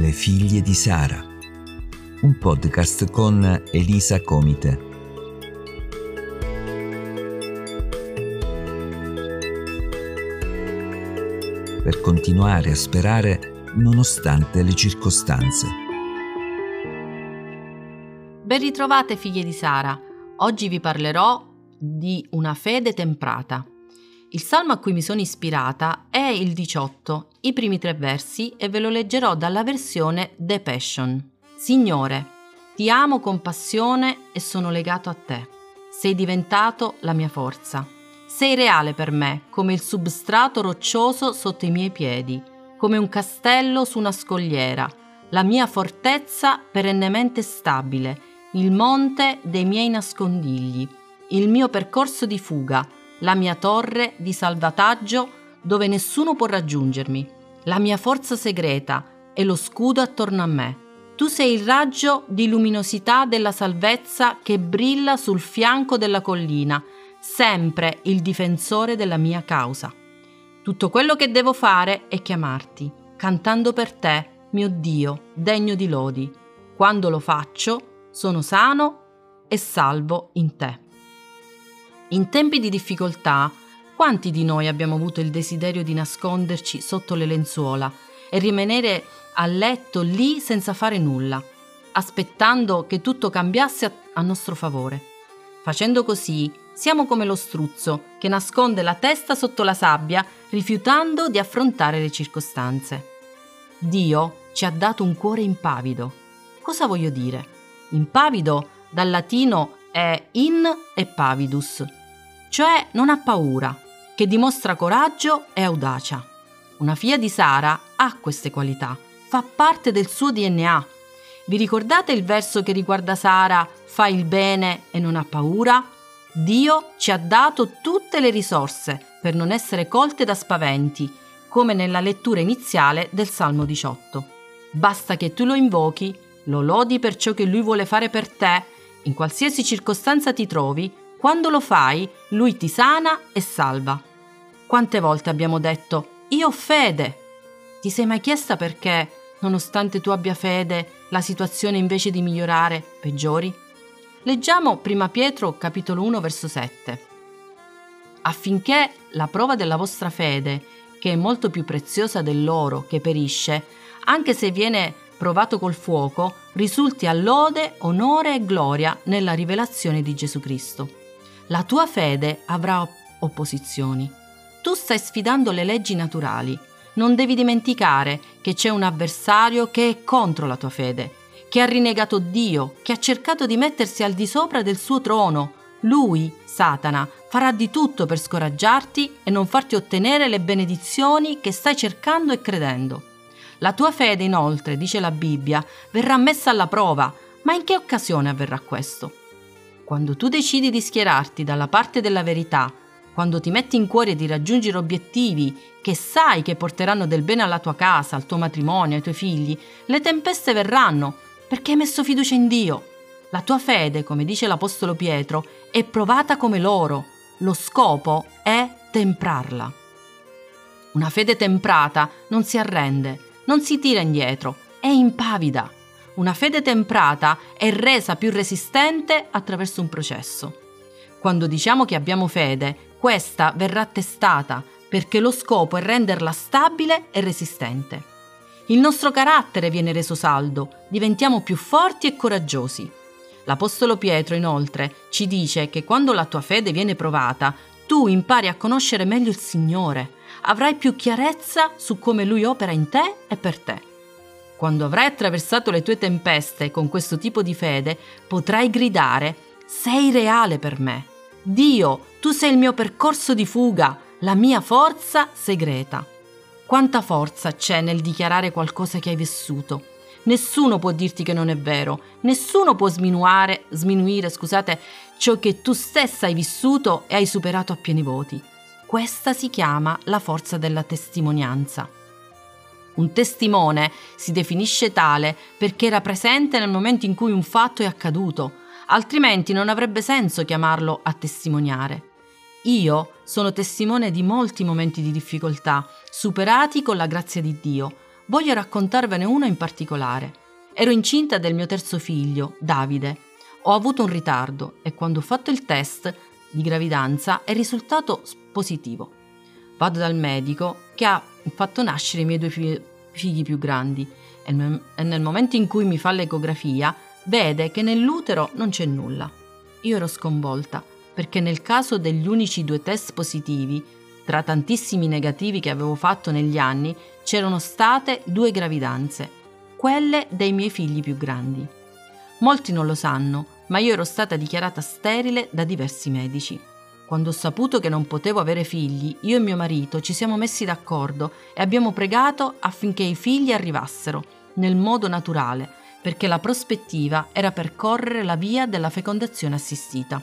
Le figlie di Sara, un podcast con Elisa Comite. Per continuare a sperare nonostante le circostanze. Ben ritrovate figlie di Sara. Oggi vi parlerò di una fede temprata. Il salmo a cui mi sono ispirata è il 18, i primi tre versi e ve lo leggerò dalla versione The Passion. Signore, ti amo con passione e sono legato a te. Sei diventato la mia forza. Sei reale per me, come il substrato roccioso sotto i miei piedi, come un castello su una scogliera, la mia fortezza perennemente stabile, il monte dei miei nascondigli, il mio percorso di fuga, la mia torre di salvataggio dove nessuno può raggiungermi, la mia forza segreta e lo scudo attorno a me. Tu sei il raggio di luminosità della salvezza che brilla sul fianco della collina, sempre il difensore della mia causa. Tutto quello che devo fare è chiamarti, cantando per te, mio Dio, degno di lodi. Quando lo faccio, sono sano e salvo in te. In tempi di difficoltà, quanti di noi abbiamo avuto il desiderio di nasconderci sotto le lenzuola e rimanere a letto lì senza fare nulla, aspettando che tutto cambiasse a, nostro favore? Facendo così, siamo come lo struzzo che nasconde la testa sotto la sabbia rifiutando di affrontare le circostanze. Dio ci ha dato un cuore impavido. Cosa voglio dire? Impavido dal latino è in e pavidus, cioè non ha paura, che dimostra coraggio e audacia. Una figlia di Sara ha queste qualità, fa parte del suo DNA. Vi ricordate il verso che riguarda Sara, fa il bene e non ha paura? Dio ci ha dato tutte le risorse per non essere colte da spaventi, come nella lettura iniziale del Salmo 18. Basta che tu lo invochi, lo lodi per ciò che lui vuole fare per te, in qualsiasi circostanza ti trovi, quando lo fai, lui ti sana e salva. Quante volte abbiamo detto, io ho fede. Ti sei mai chiesta perché, nonostante tu abbia fede, la situazione invece di migliorare peggiori? Leggiamo prima Pietro capitolo 1 verso 7. Affinché la prova della vostra fede, che è molto più preziosa dell'oro che perisce, anche se viene provato col fuoco, risulti a lode, onore e gloria nella rivelazione di Gesù Cristo la tua fede avrà opposizioni. Tu stai sfidando le leggi naturali. Non devi dimenticare che c'è un avversario che è contro la tua fede, che ha rinnegato Dio, che ha cercato di mettersi al di sopra del suo trono. Lui, Satana, farà di tutto per scoraggiarti e non farti ottenere le benedizioni che stai cercando e credendo. La tua fede, inoltre, dice la Bibbia, verrà messa alla prova, ma in che occasione avverrà questo? Quando tu decidi di schierarti dalla parte della verità, quando ti metti in cuore di raggiungere obiettivi che sai che porteranno del bene alla tua casa, al tuo matrimonio, ai tuoi figli, le tempeste verranno perché hai messo fiducia in Dio. La tua fede, come dice l'Apostolo Pietro, è provata come l'oro. Lo scopo è temprarla. Una fede temprata non si arrende, non si tira indietro, è impavida una fede temprata è resa più resistente attraverso un processo. Quando diciamo che abbiamo fede, questa verrà testata perché lo scopo è renderla stabile e resistente. Il nostro carattere viene reso saldo, diventiamo più forti e coraggiosi. L'Apostolo Pietro inoltre ci dice che quando la tua fede viene provata, tu impari a conoscere meglio il Signore, avrai più chiarezza su come Lui opera in te e per te. Quando avrai attraversato le tue tempeste con questo tipo di fede, potrai gridare, sei reale per me. Dio, tu sei il mio percorso di fuga, la mia forza segreta. Quanta forza c'è nel dichiarare qualcosa che hai vissuto. Nessuno può dirti che non è vero, nessuno può sminuire, sminuire scusate, ciò che tu stessa hai vissuto e hai superato a pieni voti. Questa si chiama la forza della testimonianza. Un testimone si definisce tale perché era presente nel momento in cui un fatto è accaduto, altrimenti non avrebbe senso chiamarlo a testimoniare. Io sono testimone di molti momenti di difficoltà, superati con la grazia di Dio, voglio raccontarvene uno in particolare. Ero incinta del mio terzo figlio, Davide. Ho avuto un ritardo e quando ho fatto il test di gravidanza è risultato positivo. Vado dal medico che ha fatto nascere i miei due figli più grandi e nel momento in cui mi fa l'ecografia vede che nell'utero non c'è nulla. Io ero sconvolta perché nel caso degli unici due test positivi, tra tantissimi negativi che avevo fatto negli anni, c'erano state due gravidanze quelle dei miei figli più grandi. Molti non lo sanno, ma io ero stata dichiarata sterile da diversi medici. Quando ho saputo che non potevo avere figli, io e mio marito ci siamo messi d'accordo e abbiamo pregato affinché i figli arrivassero, nel modo naturale, perché la prospettiva era percorrere la via della fecondazione assistita.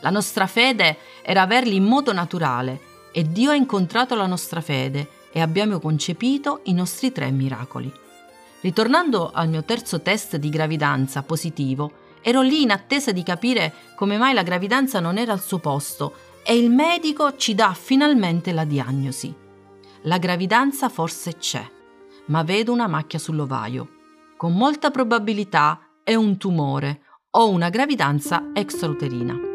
La nostra fede era averli in modo naturale e Dio ha incontrato la nostra fede e abbiamo concepito i nostri tre miracoli. Ritornando al mio terzo test di gravidanza positivo, ero lì in attesa di capire come mai la gravidanza non era al suo posto e il medico ci dà finalmente la diagnosi. La gravidanza forse c'è, ma vedo una macchia sull'ovaio. Con molta probabilità è un tumore o una gravidanza extrauterina.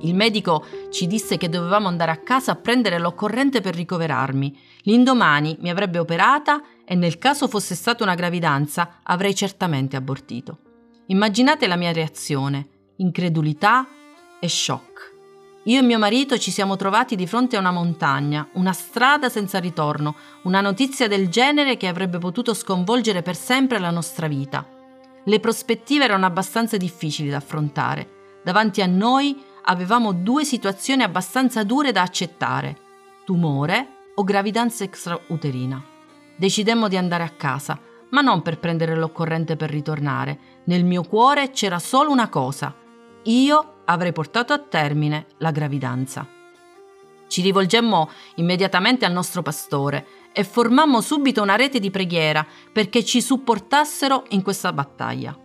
Il medico ci disse che dovevamo andare a casa a prendere l'occorrente per ricoverarmi. L'indomani mi avrebbe operata e nel caso fosse stata una gravidanza avrei certamente abortito. Immaginate la mia reazione, incredulità e shock. Io e mio marito ci siamo trovati di fronte a una montagna, una strada senza ritorno, una notizia del genere che avrebbe potuto sconvolgere per sempre la nostra vita. Le prospettive erano abbastanza difficili da affrontare. Davanti a noi avevamo due situazioni abbastanza dure da accettare, tumore o gravidanza extrauterina. Decidemmo di andare a casa, ma non per prendere l'occorrente per ritornare. Nel mio cuore c'era solo una cosa. Io avrei portato a termine la gravidanza. Ci rivolgemmo immediatamente al nostro pastore e formammo subito una rete di preghiera perché ci supportassero in questa battaglia.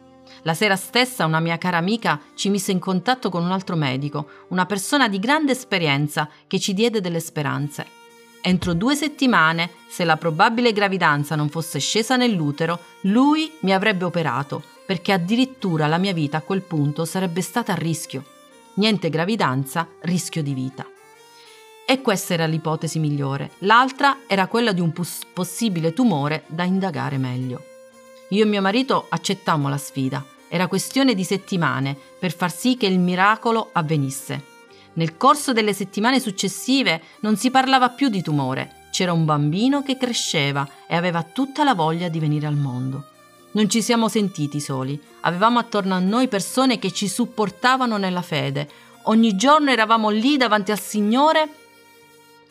La sera stessa una mia cara amica ci mise in contatto con un altro medico, una persona di grande esperienza che ci diede delle speranze. Entro due settimane, se la probabile gravidanza non fosse scesa nell'utero, lui mi avrebbe operato, perché addirittura la mia vita a quel punto sarebbe stata a rischio. Niente gravidanza, rischio di vita. E questa era l'ipotesi migliore. L'altra era quella di un pos- possibile tumore da indagare meglio. Io e mio marito accettammo la sfida era questione di settimane per far sì che il miracolo avvenisse. Nel corso delle settimane successive non si parlava più di tumore, c'era un bambino che cresceva e aveva tutta la voglia di venire al mondo. Non ci siamo sentiti soli, avevamo attorno a noi persone che ci supportavano nella fede. Ogni giorno eravamo lì davanti al Signore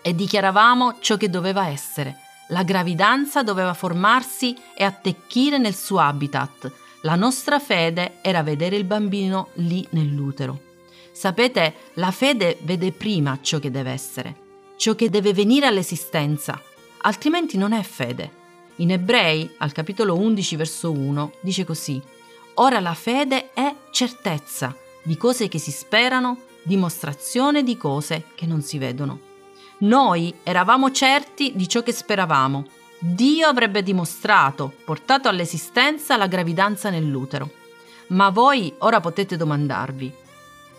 e dichiaravamo ciò che doveva essere. La gravidanza doveva formarsi e attecchire nel suo habitat, la nostra fede era vedere il bambino lì nell'utero. Sapete, la fede vede prima ciò che deve essere, ciò che deve venire all'esistenza, altrimenti non è fede. In Ebrei, al capitolo 11, verso 1, dice così: Ora la fede è certezza di cose che si sperano, dimostrazione di cose che non si vedono. Noi eravamo certi di ciò che speravamo Dio avrebbe dimostrato, portato all'esistenza la gravidanza nell'utero. Ma voi ora potete domandarvi,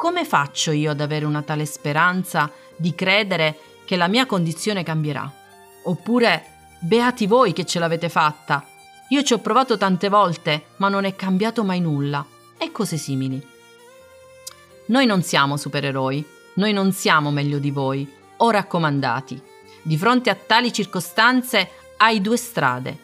come faccio io ad avere una tale speranza di credere che la mia condizione cambierà? Oppure, beati voi che ce l'avete fatta. Io ci ho provato tante volte, ma non è cambiato mai nulla. E cose simili. Noi non siamo supereroi, noi non siamo meglio di voi, o raccomandati. Di fronte a tali circostanze hai due strade.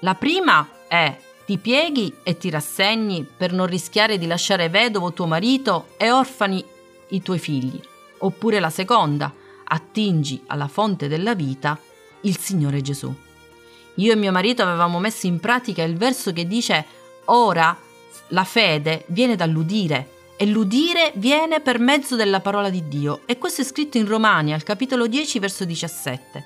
La prima è ti pieghi e ti rassegni per non rischiare di lasciare vedovo tuo marito e orfani i tuoi figli. Oppure la seconda, attingi alla fonte della vita, il Signore Gesù. Io e mio marito avevamo messo in pratica il verso che dice ora la fede viene dall'udire e l'udire viene per mezzo della parola di Dio e questo è scritto in Romani al capitolo 10 verso 17.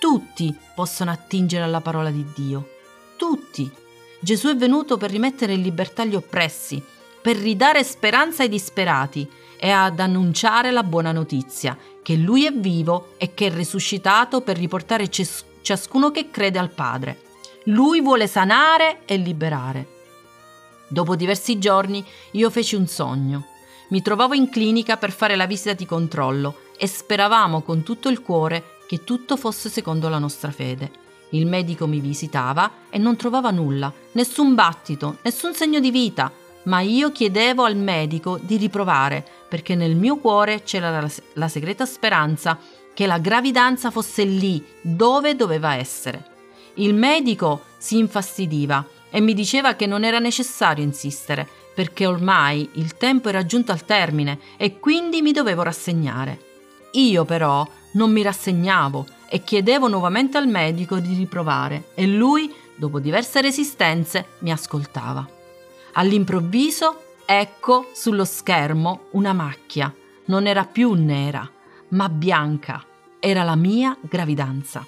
Tutti possono attingere alla parola di Dio. Tutti. Gesù è venuto per rimettere in libertà gli oppressi, per ridare speranza ai disperati e ad annunciare la buona notizia, che Lui è vivo e che è risuscitato per riportare ciascuno che crede al Padre. Lui vuole sanare e liberare. Dopo diversi giorni io feci un sogno. Mi trovavo in clinica per fare la visita di controllo e speravamo con tutto il cuore che tutto fosse secondo la nostra fede. Il medico mi visitava e non trovava nulla, nessun battito, nessun segno di vita, ma io chiedevo al medico di riprovare perché nel mio cuore c'era la, la segreta speranza che la gravidanza fosse lì dove doveva essere. Il medico si infastidiva e mi diceva che non era necessario insistere perché ormai il tempo era giunto al termine e quindi mi dovevo rassegnare. Io però non mi rassegnavo e chiedevo nuovamente al medico di riprovare e lui, dopo diverse resistenze, mi ascoltava. All'improvviso, ecco sullo schermo una macchia. Non era più nera, ma bianca. Era la mia gravidanza.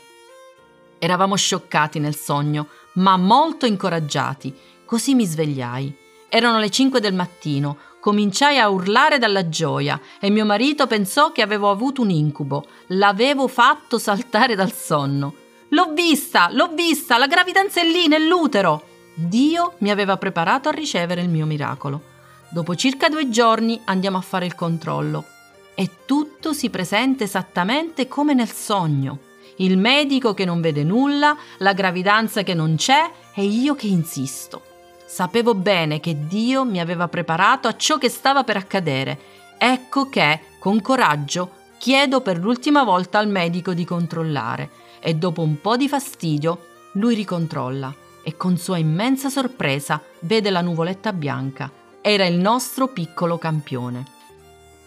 Eravamo scioccati nel sogno, ma molto incoraggiati. Così mi svegliai. Erano le 5 del mattino, Cominciai a urlare dalla gioia e mio marito pensò che avevo avuto un incubo. L'avevo fatto saltare dal sonno. L'ho vista, l'ho vista, la gravidanza è lì nell'utero. Dio mi aveva preparato a ricevere il mio miracolo. Dopo circa due giorni andiamo a fare il controllo e tutto si presenta esattamente come nel sogno. Il medico che non vede nulla, la gravidanza che non c'è e io che insisto. Sapevo bene che Dio mi aveva preparato a ciò che stava per accadere. Ecco che, con coraggio, chiedo per l'ultima volta al medico di controllare e dopo un po' di fastidio lui ricontrolla e con sua immensa sorpresa vede la nuvoletta bianca. Era il nostro piccolo campione.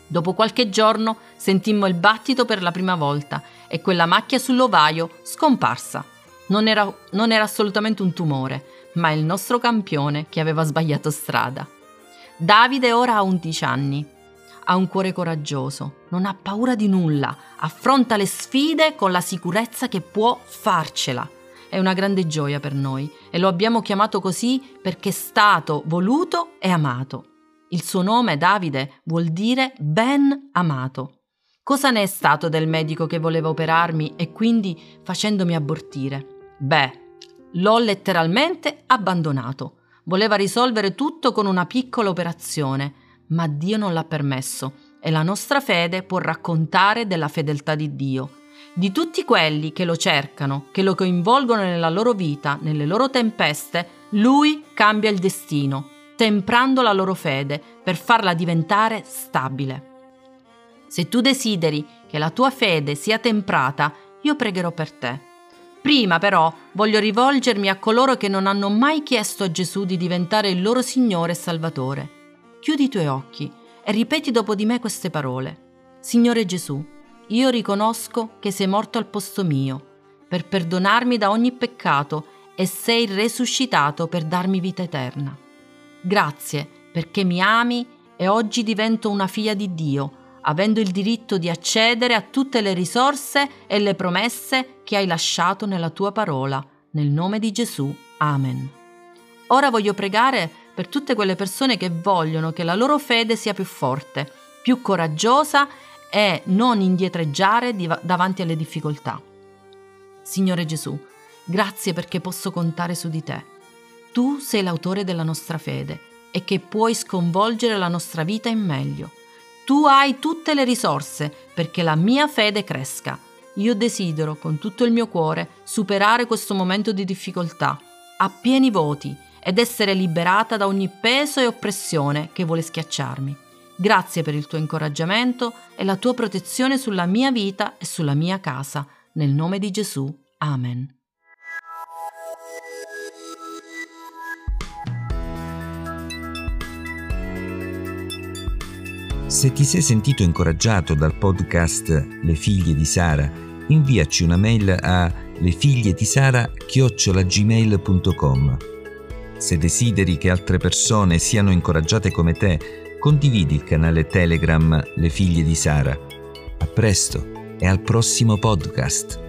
Dopo qualche giorno sentimmo il battito per la prima volta e quella macchia sull'ovaio scomparsa. Non era, non era assolutamente un tumore, ma il nostro campione che aveva sbagliato strada. Davide ora ha 11 anni. Ha un cuore coraggioso, non ha paura di nulla, affronta le sfide con la sicurezza che può farcela. È una grande gioia per noi e lo abbiamo chiamato così perché è stato voluto e amato. Il suo nome, Davide, vuol dire ben amato. Cosa ne è stato del medico che voleva operarmi e quindi facendomi abortire? Beh, L'ho letteralmente abbandonato. Voleva risolvere tutto con una piccola operazione, ma Dio non l'ha permesso e la nostra fede può raccontare della fedeltà di Dio. Di tutti quelli che lo cercano, che lo coinvolgono nella loro vita, nelle loro tempeste, Lui cambia il destino, temprando la loro fede per farla diventare stabile. Se tu desideri che la tua fede sia temprata, io pregherò per te. Prima però voglio rivolgermi a coloro che non hanno mai chiesto a Gesù di diventare il loro Signore e Salvatore. Chiudi i tuoi occhi e ripeti dopo di me queste parole. Signore Gesù, io riconosco che sei morto al posto mio, per perdonarmi da ogni peccato e sei resuscitato per darmi vita eterna. Grazie perché mi ami e oggi divento una figlia di Dio avendo il diritto di accedere a tutte le risorse e le promesse che hai lasciato nella tua parola. Nel nome di Gesù. Amen. Ora voglio pregare per tutte quelle persone che vogliono che la loro fede sia più forte, più coraggiosa e non indietreggiare davanti alle difficoltà. Signore Gesù, grazie perché posso contare su di te. Tu sei l'autore della nostra fede e che puoi sconvolgere la nostra vita in meglio. Tu hai tutte le risorse perché la mia fede cresca. Io desidero con tutto il mio cuore superare questo momento di difficoltà a pieni voti ed essere liberata da ogni peso e oppressione che vuole schiacciarmi. Grazie per il tuo incoraggiamento e la tua protezione sulla mia vita e sulla mia casa. Nel nome di Gesù. Amen. Se ti sei sentito incoraggiato dal podcast Le figlie di Sara, inviaci una mail a lefigliedisara-gmail.com. Se desideri che altre persone siano incoraggiate come te, condividi il canale Telegram Le figlie di Sara. A presto e al prossimo podcast.